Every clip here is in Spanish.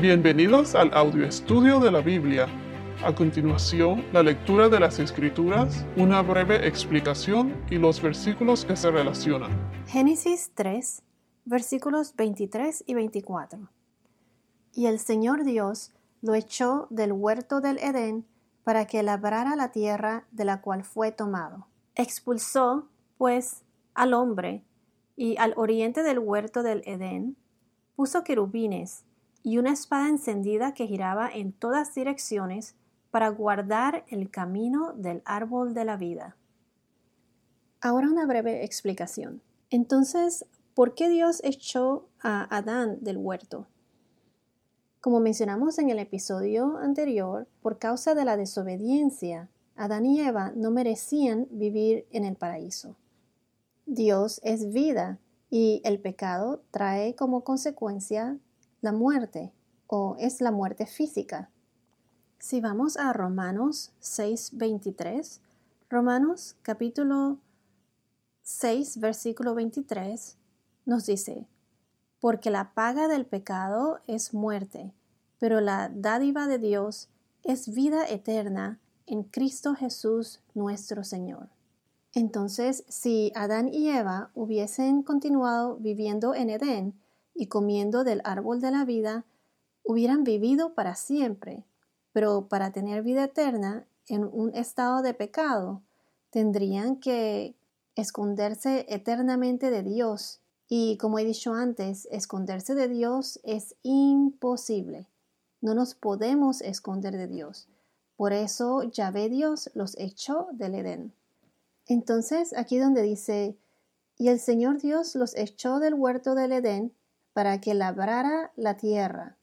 Bienvenidos al audio estudio de la Biblia. A continuación, la lectura de las Escrituras, una breve explicación y los versículos que se relacionan. Génesis 3, versículos 23 y 24. Y el Señor Dios lo echó del huerto del Edén para que labrara la tierra de la cual fue tomado. Expulsó, pues, al hombre, y al oriente del huerto del Edén puso querubines y una espada encendida que giraba en todas direcciones para guardar el camino del árbol de la vida. Ahora una breve explicación. Entonces, ¿por qué Dios echó a Adán del huerto? Como mencionamos en el episodio anterior, por causa de la desobediencia, Adán y Eva no merecían vivir en el paraíso. Dios es vida y el pecado trae como consecuencia la muerte o es la muerte física. Si vamos a Romanos 6:23, Romanos capítulo 6 versículo 23 nos dice, porque la paga del pecado es muerte, pero la dádiva de Dios es vida eterna en Cristo Jesús nuestro Señor. Entonces, si Adán y Eva hubiesen continuado viviendo en Edén, y comiendo del árbol de la vida, hubieran vivido para siempre, pero para tener vida eterna en un estado de pecado, tendrían que esconderse eternamente de Dios. Y como he dicho antes, esconderse de Dios es imposible. No nos podemos esconder de Dios. Por eso Yahvé Dios los echó del Edén. Entonces, aquí donde dice, y el Señor Dios los echó del huerto del Edén para que labrara la tierra,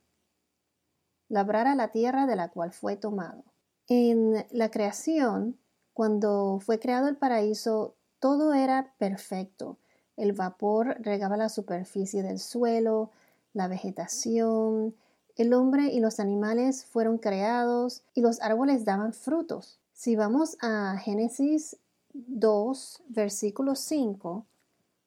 labrara la tierra de la cual fue tomado. En la creación, cuando fue creado el paraíso, todo era perfecto. El vapor regaba la superficie del suelo, la vegetación, el hombre y los animales fueron creados y los árboles daban frutos. Si vamos a Génesis 2, versículo 5,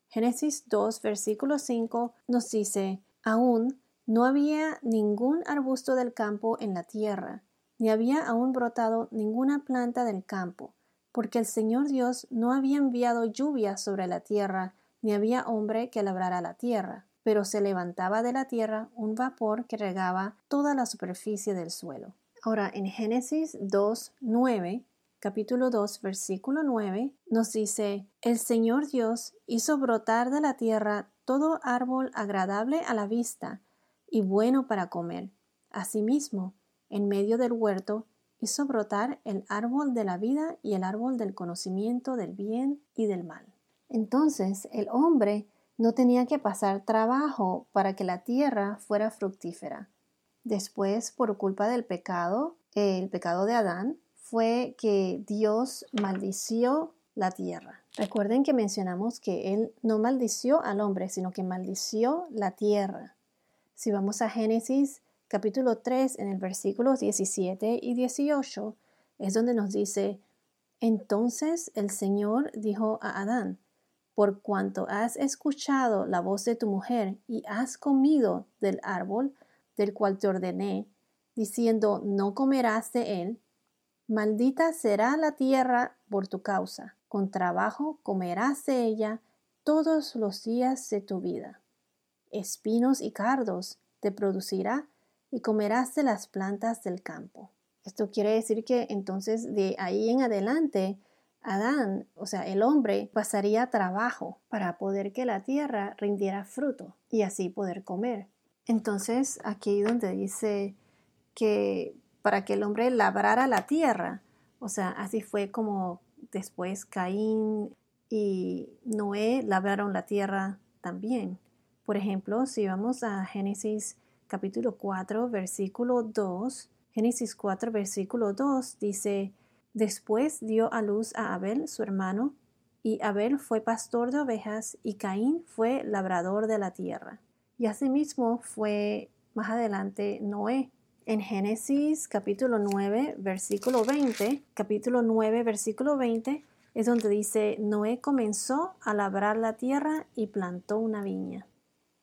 Génesis 2, versículo 5 nos dice, aún no había ningún arbusto del campo en la tierra, ni había aún brotado ninguna planta del campo, porque el Señor Dios no había enviado lluvia sobre la tierra, ni había hombre que labrara la tierra, pero se levantaba de la tierra un vapor que regaba toda la superficie del suelo. Ahora, en Génesis 2, 9, capítulo 2, versículo 9, nos dice, El Señor Dios hizo brotar de la tierra todo árbol agradable a la vista y bueno para comer. Asimismo, en medio del huerto hizo brotar el árbol de la vida y el árbol del conocimiento del bien y del mal. Entonces el hombre no tenía que pasar trabajo para que la tierra fuera fructífera. Después, por culpa del pecado, el pecado de Adán, fue que Dios maldició la tierra. Recuerden que mencionamos que Él no maldició al hombre, sino que maldició la tierra. Si vamos a Génesis capítulo 3 en el versículos 17 y 18, es donde nos dice, entonces el Señor dijo a Adán, por cuanto has escuchado la voz de tu mujer y has comido del árbol del cual te ordené, diciendo, no comerás de él, Maldita será la tierra por tu causa, con trabajo comerás de ella todos los días de tu vida. Espinos y cardos te producirá y comerás de las plantas del campo. Esto quiere decir que entonces de ahí en adelante Adán, o sea, el hombre, pasaría trabajo para poder que la tierra rindiera fruto y así poder comer. Entonces, aquí donde dice que para que el hombre labrara la tierra. O sea, así fue como después Caín y Noé labraron la tierra también. Por ejemplo, si vamos a Génesis capítulo 4, versículo 2, Génesis 4, versículo 2 dice, Después dio a luz a Abel, su hermano, y Abel fue pastor de ovejas y Caín fue labrador de la tierra. Y asimismo fue más adelante Noé, en Génesis capítulo 9, versículo 20, capítulo 9, versículo 20, es donde dice, Noé comenzó a labrar la tierra y plantó una viña.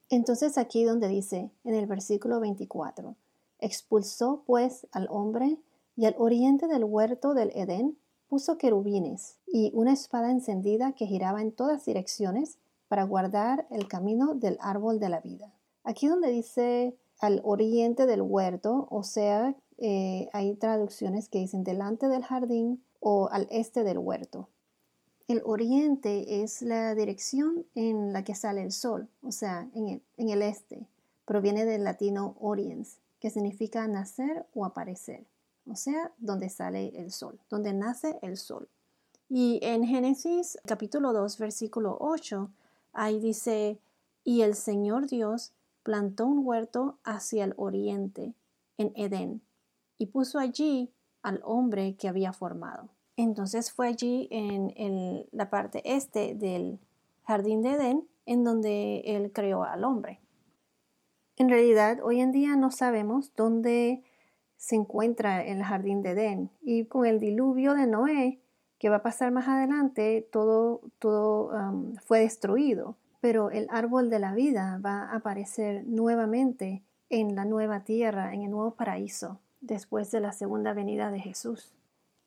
Entonces aquí donde dice, en el versículo 24, Expulsó pues al hombre y al oriente del huerto del Edén puso querubines y una espada encendida que giraba en todas direcciones para guardar el camino del árbol de la vida. Aquí donde dice al oriente del huerto, o sea, eh, hay traducciones que dicen delante del jardín o al este del huerto. El oriente es la dirección en la que sale el sol, o sea, en el, este. Proviene del latino oriens, que significa nacer o aparecer, o sea, donde sale el sol, donde nace el sol. Y en Génesis capítulo 2, versículo 8, ahí dice, y el Señor Dios plantó un huerto hacia el oriente, en Edén, y puso allí al hombre que había formado. Entonces fue allí en la parte este del jardín de Edén en donde él creó al hombre. En realidad, hoy en día no sabemos dónde se encuentra el jardín de Edén y con el diluvio de Noé que va a pasar más adelante, todo, todo um, fue destruido, pero el árbol de la vida va a aparecer nuevamente en la nueva tierra, en el nuevo paraíso, después de la segunda venida de Jesús.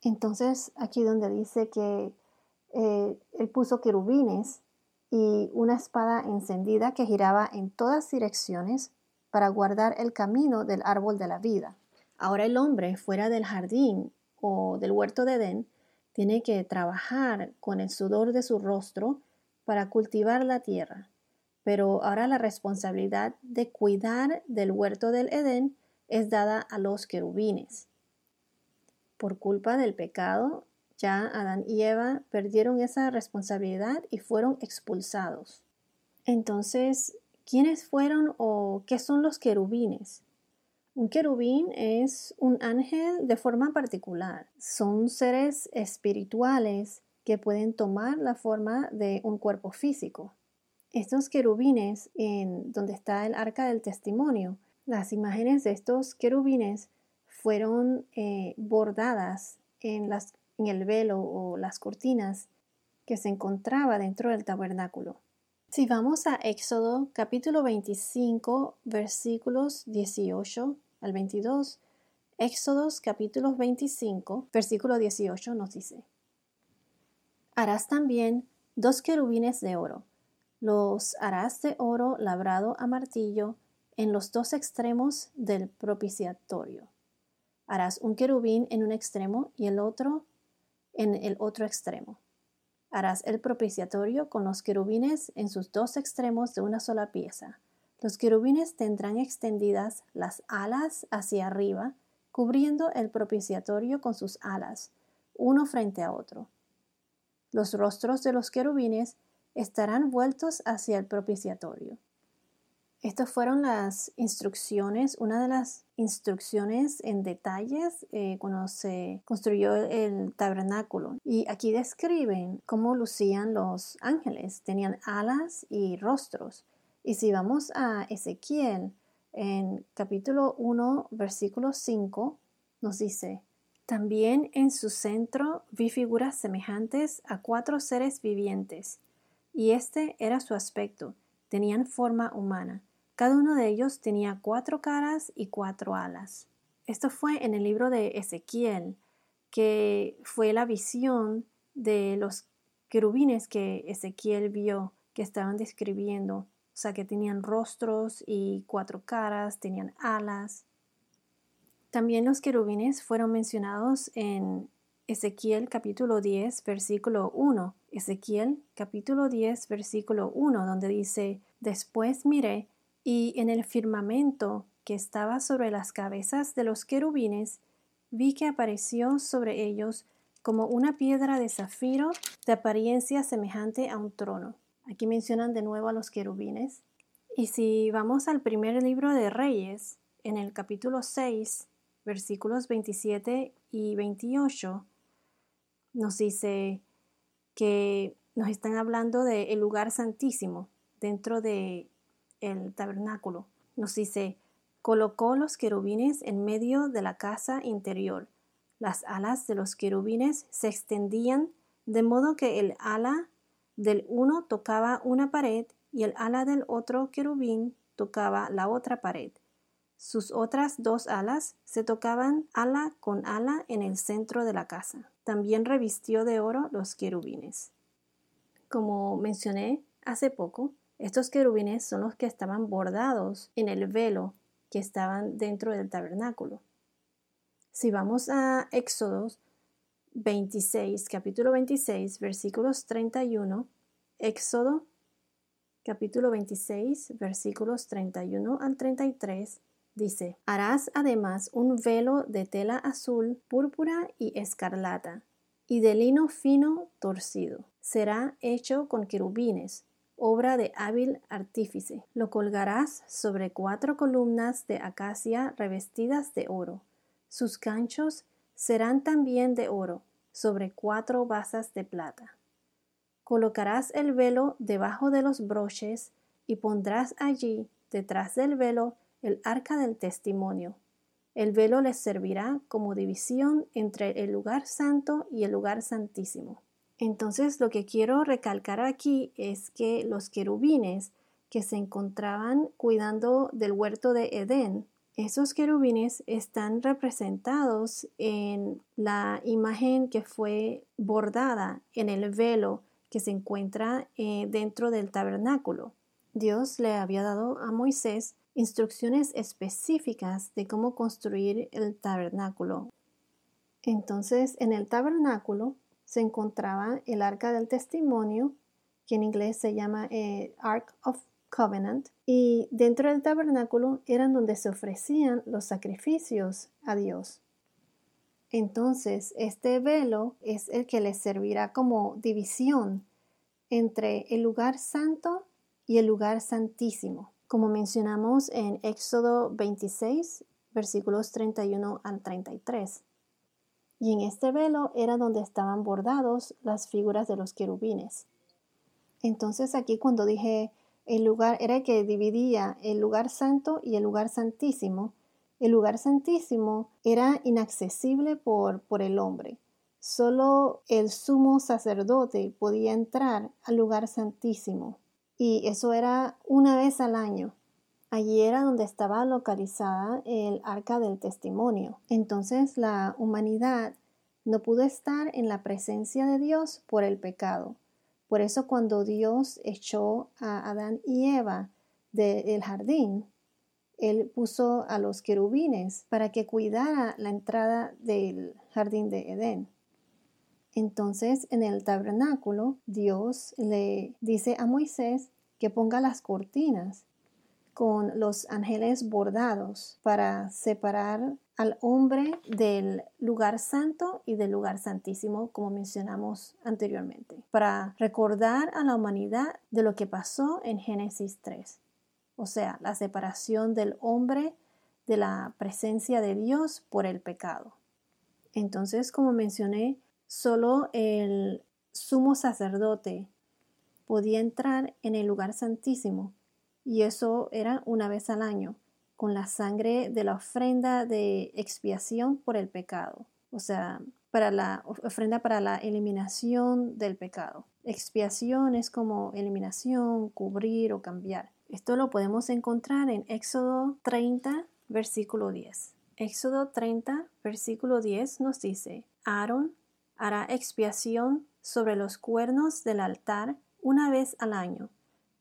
Entonces, aquí donde dice que eh, él puso querubines y una espada encendida que giraba en todas direcciones para guardar el camino del árbol de la vida. Ahora el hombre fuera del jardín o del huerto de Edén tiene que trabajar con el sudor de su rostro para cultivar la tierra. Pero ahora la responsabilidad de cuidar del huerto del Edén es dada a los querubines. Por culpa del pecado, ya Adán y Eva perdieron esa responsabilidad y fueron expulsados. Entonces, ¿quiénes fueron o qué son los querubines? Un querubín es un ángel de forma particular. Son seres espirituales que pueden tomar la forma de un cuerpo físico. Estos querubines, en donde está el arca del testimonio, las imágenes de estos querubines fueron eh, bordadas en, el velo o las cortinas que se encontraba dentro del tabernáculo. Si vamos a Éxodo capítulo 25 versículos 18 al 22, Éxodos capítulo 25 versículo 18 nos dice, Harás también dos querubines de oro, los harás de oro labrado a martillo en los dos extremos del propiciatorio Harás un querubín en un extremo y el otro en el otro extremo. Harás el propiciatorio con los querubines en sus dos extremos de una sola pieza. Los querubines tendrán extendidas las alas hacia arriba, cubriendo el propiciatorio con sus alas, uno frente a otro. Los rostros de los querubines estarán vueltos hacia el propiciatorio. Estas fueron las instrucciones, una de las instrucciones en detalles eh, cuando se construyó el tabernáculo. Y aquí describen cómo lucían los ángeles. Tenían alas y rostros. Y si vamos a Ezequiel, en capítulo 1, versículo 5, nos dice, también en su centro vi figuras semejantes a cuatro seres vivientes, y este era su aspecto, tenían forma humana cada uno de ellos tenía cuatro caras y cuatro alas. Esto fue en el libro de Ezequiel, que fue la visión de los querubines que Ezequiel vio que estaban describiendo, o sea, que tenían rostros y cuatro caras, tenían alas. También los querubines fueron mencionados en Ezequiel capítulo 10, versículo 1. Ezequiel capítulo 10, versículo 1, donde dice, Después miré y en el firmamento que estaba sobre las cabezas de los querubines, vi que apareció sobre ellos como una piedra de zafiro de apariencia semejante a un trono. Aquí mencionan de nuevo a los querubines. Y si vamos al primer libro de Reyes, en el capítulo 6, versículos 27 y 28, nos dice que nos están hablando del lugar santísimo dentro de el tabernáculo. Nos dice, colocó los querubines en medio de la casa interior. Las alas de los querubines se extendían de modo que el ala del uno tocaba una pared y el ala del otro querubín tocaba la otra pared. Sus otras dos alas se tocaban ala con ala en el centro de la casa. También revistió de oro los querubines. Como mencioné hace poco, estos querubines son los que estaban bordados en el velo que estaban dentro del tabernáculo. Si vamos a Éxodos 26, capítulo 26, versículos 31, Éxodo capítulo 26, versículos 31 al 33, Dice, harás además un velo de tela azul, púrpura y escarlata, y de lino fino torcido. Será hecho con querubines, obra de hábil artífice. Lo colgarás sobre cuatro columnas de acacia revestidas de oro. Sus ganchos serán también de oro, sobre cuatro basas de plata. Colocarás el velo debajo de los broches y pondrás allí, detrás del velo, el arca del testimonio. El velo les servirá como división entre el lugar santo y el lugar santísimo. Entonces lo que quiero recalcar aquí es que los querubines que se encontraban cuidando del huerto de Edén, esos querubines están representados en la imagen que fue bordada en el velo que se encuentra eh, dentro del tabernáculo. Dios le había dado a Moisés instrucciones específicas de cómo construir el tabernáculo. Entonces, en el tabernáculo se encontraba el arca del testimonio, que en inglés se llama eh, Ark of Covenant, y dentro del tabernáculo eran donde se ofrecían los sacrificios a Dios. Entonces, este velo es el que les servirá como división entre el lugar santo y el lugar santísimo como mencionamos en Éxodo 26, versículos 31 al 33. Y en este velo era donde estaban bordados las figuras de los querubines. Entonces aquí cuando dije el lugar era el que dividía el lugar santo y el lugar santísimo, el lugar santísimo era inaccesible por, por el hombre. Solo el sumo sacerdote podía entrar al lugar santísimo y eso era una vez al año. Allí era donde estaba localizada el arca del testimonio. Entonces la humanidad no pudo estar en la presencia de Dios por el pecado. Por eso cuando Dios echó a Adán y Eva del jardín, Él puso a los querubines para que cuidara la entrada del jardín de Edén. Entonces en el tabernáculo Dios le dice a Moisés que ponga las cortinas con los ángeles bordados para separar al hombre del lugar santo y del lugar santísimo, como mencionamos anteriormente, para recordar a la humanidad de lo que pasó en Génesis 3, o sea, la separación del hombre de la presencia de Dios por el pecado. Entonces, como mencioné, Solo el sumo sacerdote podía entrar en el lugar santísimo y eso era una vez al año con la sangre de la ofrenda de expiación por el pecado, o sea, para la ofrenda para la eliminación del pecado. Expiación es como eliminación, cubrir o cambiar. Esto lo podemos encontrar en Éxodo 30, versículo 10. Éxodo 30, versículo 10 nos dice, Aarón hará expiación sobre los cuernos del altar una vez al año.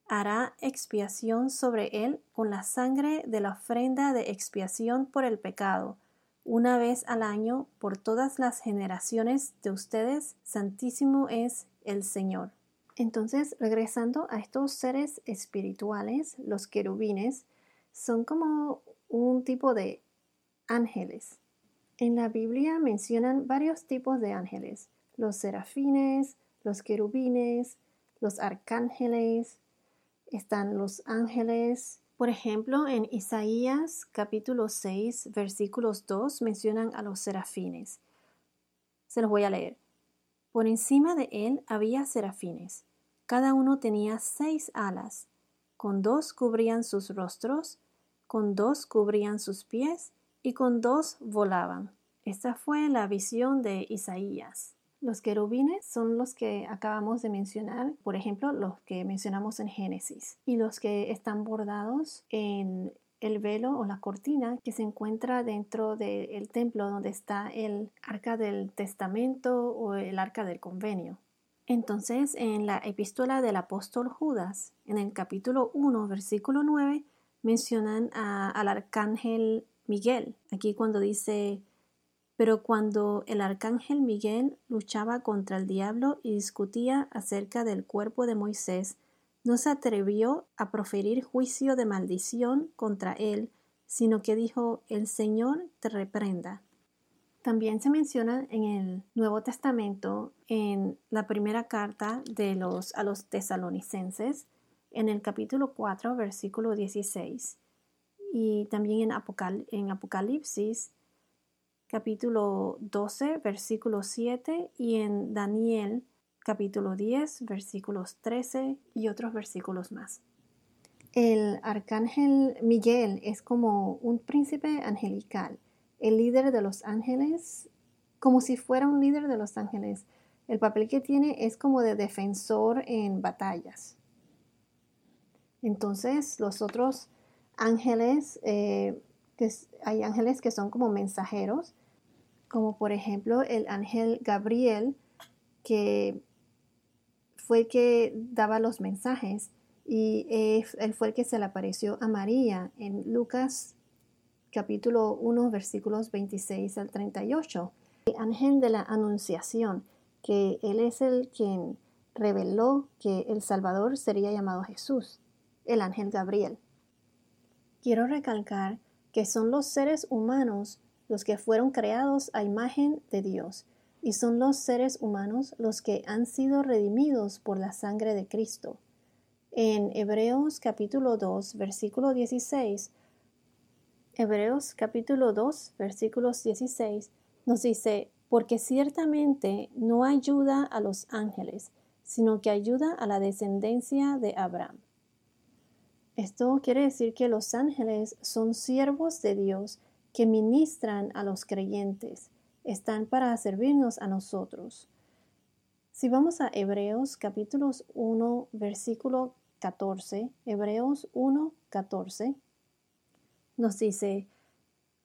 Hará expiación sobre él con la sangre de la ofrenda de expiación por el pecado, una vez al año por todas las generaciones de ustedes. Santísimo es el Señor. Entonces, regresando a estos seres espirituales, los querubines son como un tipo de ángeles en la Biblia mencionan varios tipos de ángeles, los serafines, los querubines, los arcángeles, están los ángeles. Por ejemplo, en Isaías capítulo 6 versículos 2 mencionan a los serafines. Se los voy a leer. Por encima de él había serafines. Cada uno tenía seis alas. Con dos cubrían sus rostros, con dos cubrían sus pies y con dos volaban. Esta fue la visión de Isaías. Los querubines son los que acabamos de mencionar, por ejemplo, los que mencionamos en Génesis, y los que están bordados en el velo o la cortina que se encuentra dentro del templo donde está el arca del testamento o el arca del convenio. Entonces, en la epístola del apóstol Judas, en el capítulo 1, versículo 9, mencionan al arcángel Miguel. Aquí cuando dice, pero cuando el arcángel Miguel luchaba contra el diablo y discutía acerca del cuerpo de Moisés, no se atrevió a proferir juicio de maldición contra él, sino que dijo, el Señor te reprenda. También se menciona en el Nuevo Testamento, en la primera carta de los, a los tesalonicenses, en el capítulo 4, versículo 16, y también en, Apocalipsis, capítulo 12, versículo 7, y en Daniel, capítulo 10, versículos 13 y otros versículos más. El arcángel Miguel es como un príncipe angelical el líder de los ángeles, como si fuera un líder de los ángeles. El papel que tiene es como de defensor en batallas. Entonces, los otros ángeles, eh, hay ángeles que son como mensajeros, como por ejemplo el ángel Gabriel, que fue el que daba los mensajes y él fue el que se le apareció a María en Lucas capítulo 1, versículos 26 al 38. El ángel de la Anunciación, que él es el quien reveló que el Salvador sería llamado Jesús, el ángel Gabriel. Quiero recalcar que son los seres humanos los que fueron creados a imagen de Dios, y son los seres humanos los que han sido redimidos por la sangre de Cristo. En Hebreos capítulo 2, versículo 16, Hebreos capítulo 2, versículos 16 nos dice, porque ciertamente no ayuda a los ángeles, sino que ayuda a la descendencia de Abraham. Esto quiere decir que los ángeles son siervos de Dios que ministran a los creyentes, están para servirnos a nosotros. Si vamos a Hebreos capítulos 1, versículo 14, Hebreos 1, 14, nos dice,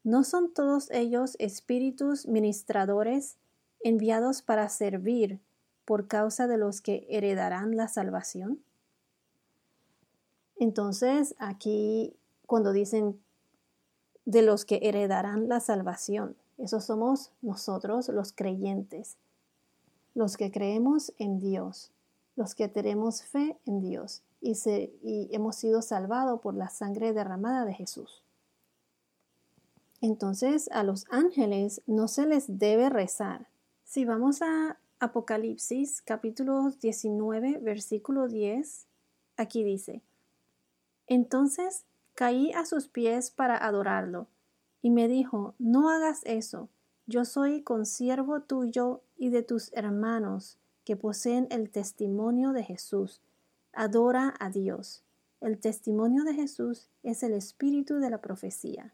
¿no son todos ellos espíritus ministradores enviados para servir por causa de los que heredarán la salvación? Entonces, aquí cuando dicen de los que heredarán la salvación, esos somos nosotros los creyentes, los que creemos en Dios, los que tenemos fe en Dios y, hemos sido salvados por la sangre derramada de Jesús. Entonces a los ángeles no se les debe rezar. Si vamos a Apocalipsis capítulo 19 versículo 10, aquí dice, Entonces caí a sus pies para adorarlo, y me dijo, No hagas eso, yo soy consiervo tuyo y de tus hermanos que poseen el testimonio de Jesús. Adora a Dios. El testimonio de Jesús es el espíritu de la profecía.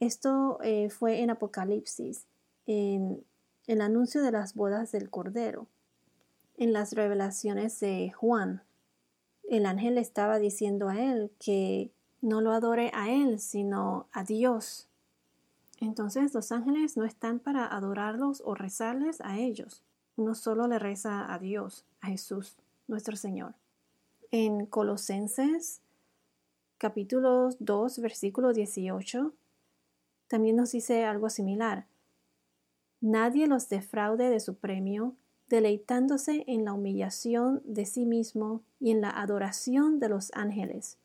Esto eh, fue en Apocalipsis, en el anuncio de las bodas del Cordero. En las revelaciones de Juan, el ángel estaba diciendo a él que no lo adore a él, sino a Dios. Entonces los ángeles no están para adorarlos o rezarles a ellos. Uno solo le reza a Dios, a Jesús, nuestro Señor. En Colosenses capítulo 2, versículo 18, también nos dice algo similar. Nadie los defraude de su premio, deleitándose en la humillación de sí mismo y en la adoración de los ángeles,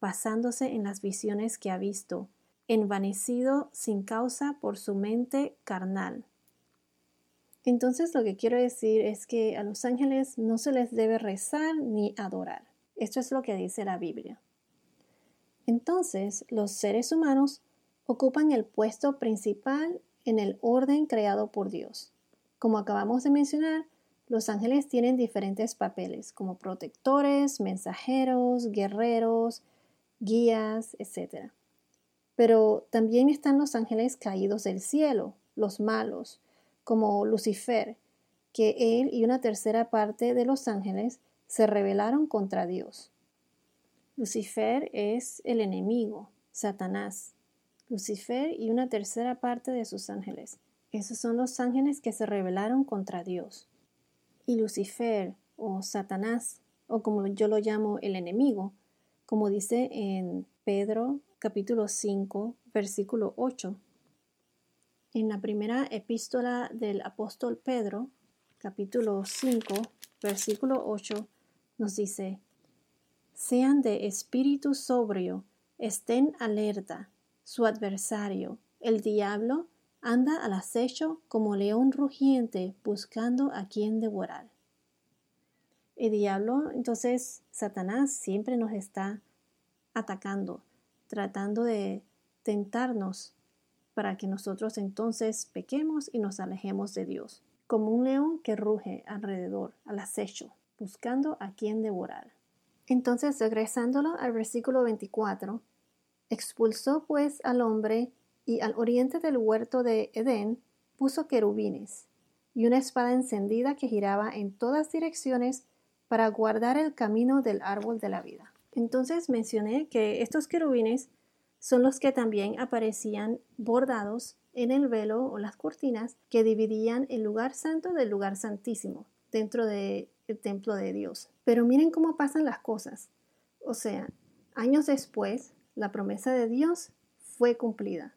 basándose en las visiones que ha visto, envanecido sin causa por su mente carnal. Entonces lo que quiero decir es que a los ángeles no se les debe rezar ni adorar. Esto es lo que dice la Biblia. Entonces los seres humanos ocupan el puesto principal en el orden creado por Dios. Como acabamos de mencionar, los ángeles tienen diferentes papeles como protectores, mensajeros, guerreros, guías, etc. Pero también están los ángeles caídos del cielo, los malos, como Lucifer, que él y una tercera parte de los ángeles se rebelaron contra Dios. Lucifer es el enemigo, Satanás. Lucifer y una tercera parte de sus ángeles. Esos son los ángeles que se rebelaron contra Dios. Y Lucifer o Satanás, o como yo lo llamo el enemigo, como dice en Pedro capítulo 5, versículo 8. En la primera epístola del apóstol Pedro, capítulo 5, versículo 8, nos dice, sean de espíritu sobrio, estén alerta. Su adversario, el diablo, anda al acecho como león rugiente buscando a quien devorar. El diablo, entonces, Satanás siempre nos está atacando, tratando de tentarnos para que nosotros entonces pequemos y nos alejemos de Dios, como un león que ruge alrededor, al acecho, buscando a quien devorar. Entonces, regresándolo al versículo 24, expulsó pues al hombre y al oriente del huerto de Edén puso querubines y una espada encendida que giraba en todas direcciones para guardar el camino del árbol de la vida. Entonces mencioné que estos querubines son los que también aparecían bordados en el velo o las cortinas que dividían el lugar santo del lugar santísimo dentro del templo de Dios. Pero miren cómo pasan las cosas. O sea, años después, la promesa de Dios fue cumplida.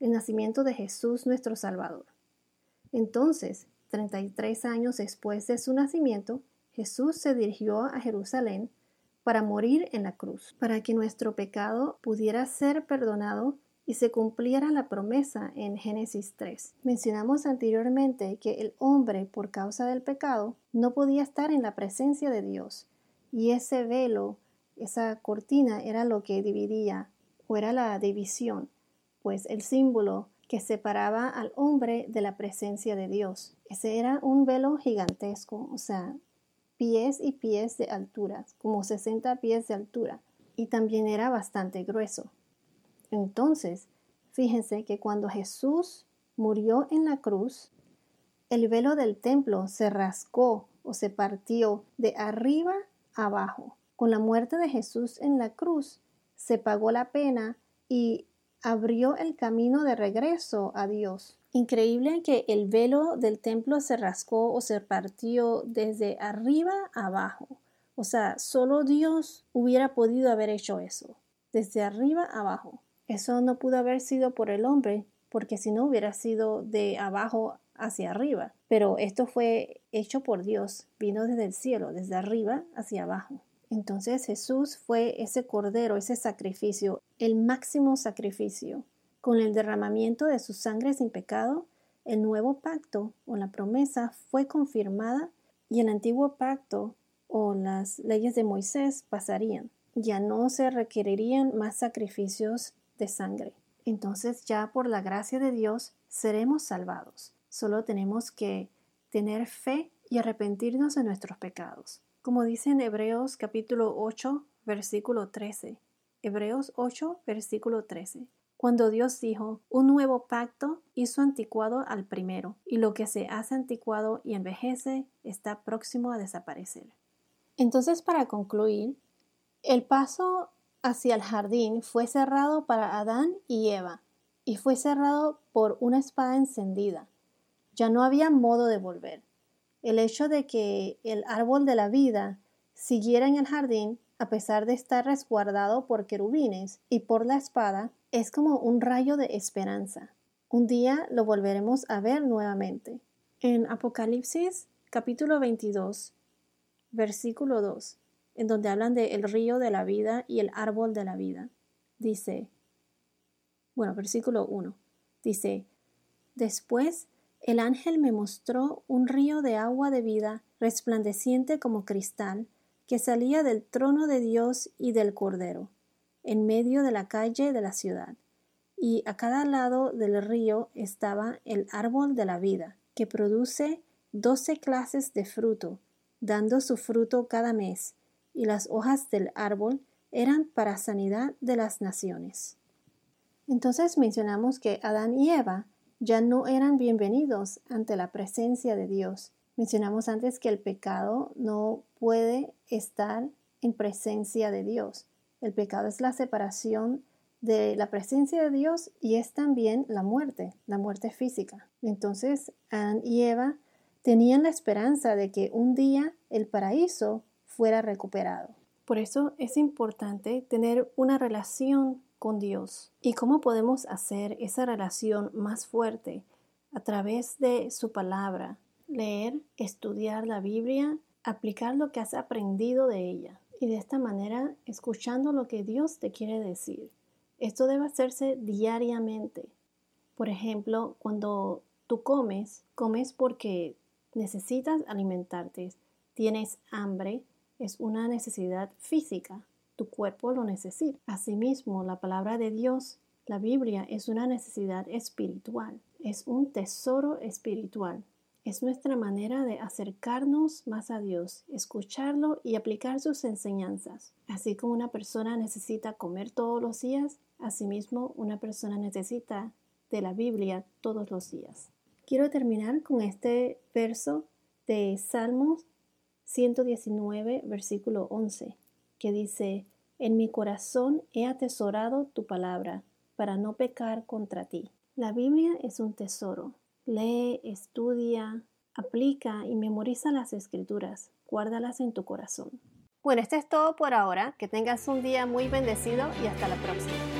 El nacimiento de Jesús nuestro Salvador. Entonces, 33 años después de su nacimiento, Jesús se dirigió a Jerusalén para morir en la cruz, para que nuestro pecado pudiera ser perdonado y se cumpliera la promesa en Génesis 3. Mencionamos anteriormente que el hombre, por causa del pecado, no podía estar en la presencia de Dios, y ese velo, esa cortina era lo que dividía, o era la división, pues el símbolo que separaba al hombre de la presencia de Dios. Ese era un velo gigantesco, o sea, pies y pies de altura, como 60 pies de altura, y también era bastante grueso. Entonces, fíjense que cuando Jesús murió en la cruz, el velo del templo se rascó o se partió de arriba abajo. Con la muerte de Jesús en la cruz, se pagó la pena y abrió el camino de regreso a Dios. Increíble que el velo del templo se rascó o se partió desde arriba abajo. O sea, solo Dios hubiera podido haber hecho eso, desde arriba abajo. Eso no pudo haber sido por el hombre, porque si no hubiera sido de abajo hacia arriba. Pero esto fue hecho por Dios, vino desde el cielo, desde arriba hacia abajo. Entonces Jesús fue ese cordero, ese sacrificio, el máximo sacrificio. Con el derramamiento de su sangre sin pecado, el nuevo pacto o la promesa fue confirmada y el antiguo pacto o las leyes de Moisés pasarían. Ya no se requerirían más sacrificios de sangre. Entonces ya por la gracia de Dios seremos salvados. Solo tenemos que tener fe y arrepentirnos de nuestros pecados. Como dice en Hebreos capítulo 8, versículo 13. Hebreos 8, versículo 13. Cuando Dios dijo, un nuevo pacto hizo anticuado al primero, y lo que se hace anticuado y envejece está próximo a desaparecer. Entonces, para concluir, el paso hacia el jardín fue cerrado para Adán y Eva, y fue cerrado por una espada encendida. Ya no había modo de volver. El hecho de que el árbol de la vida siguiera en el jardín, a pesar de estar resguardado por querubines y por la espada, es como un rayo de esperanza. Un día lo volveremos a ver nuevamente. En Apocalipsis capítulo 22, versículo 2 en donde hablan del el río de la vida y el árbol de la vida. Dice, bueno, versículo 1, dice, después el ángel me mostró un río de agua de vida resplandeciente como cristal que salía del trono de Dios y del Cordero, en medio de la calle de la ciudad. Y a cada lado del río estaba el árbol de la vida, que produce doce clases de fruto, dando su fruto cada mes, y las hojas del árbol eran para sanidad de las naciones. Entonces mencionamos que Adán y Eva ya no eran bienvenidos ante la presencia de Dios. Mencionamos antes que el pecado no puede estar en presencia de Dios. El pecado es la separación de la presencia de Dios y es también la muerte, la muerte física. Entonces, Adán y Eva tenían la esperanza de que un día el paraíso fuera recuperado. Por eso es importante tener una relación con Dios. ¿Y cómo podemos hacer esa relación más fuerte? A través de su palabra, leer, estudiar la Biblia, aplicar lo que has aprendido de ella. Y de esta manera, escuchando lo que Dios te quiere decir. Esto debe hacerse diariamente. Por ejemplo, cuando tú comes, comes porque necesitas alimentarte, tienes hambre, es una necesidad física, tu cuerpo lo necesita. Asimismo, la palabra de Dios, la Biblia, es una necesidad espiritual, es un tesoro espiritual. Es nuestra manera de acercarnos más a Dios, escucharlo y aplicar sus enseñanzas. Así como una persona necesita comer todos los días, asimismo una persona necesita de la Biblia todos los días. Quiero terminar con este verso de Salmos 119, versículo 11, que dice, En mi corazón he atesorado tu palabra para no pecar contra ti. La Biblia es un tesoro. Lee, estudia, aplica y memoriza las escrituras. Guárdalas en tu corazón. Bueno, esto es todo por ahora. Que tengas un día muy bendecido y hasta la próxima.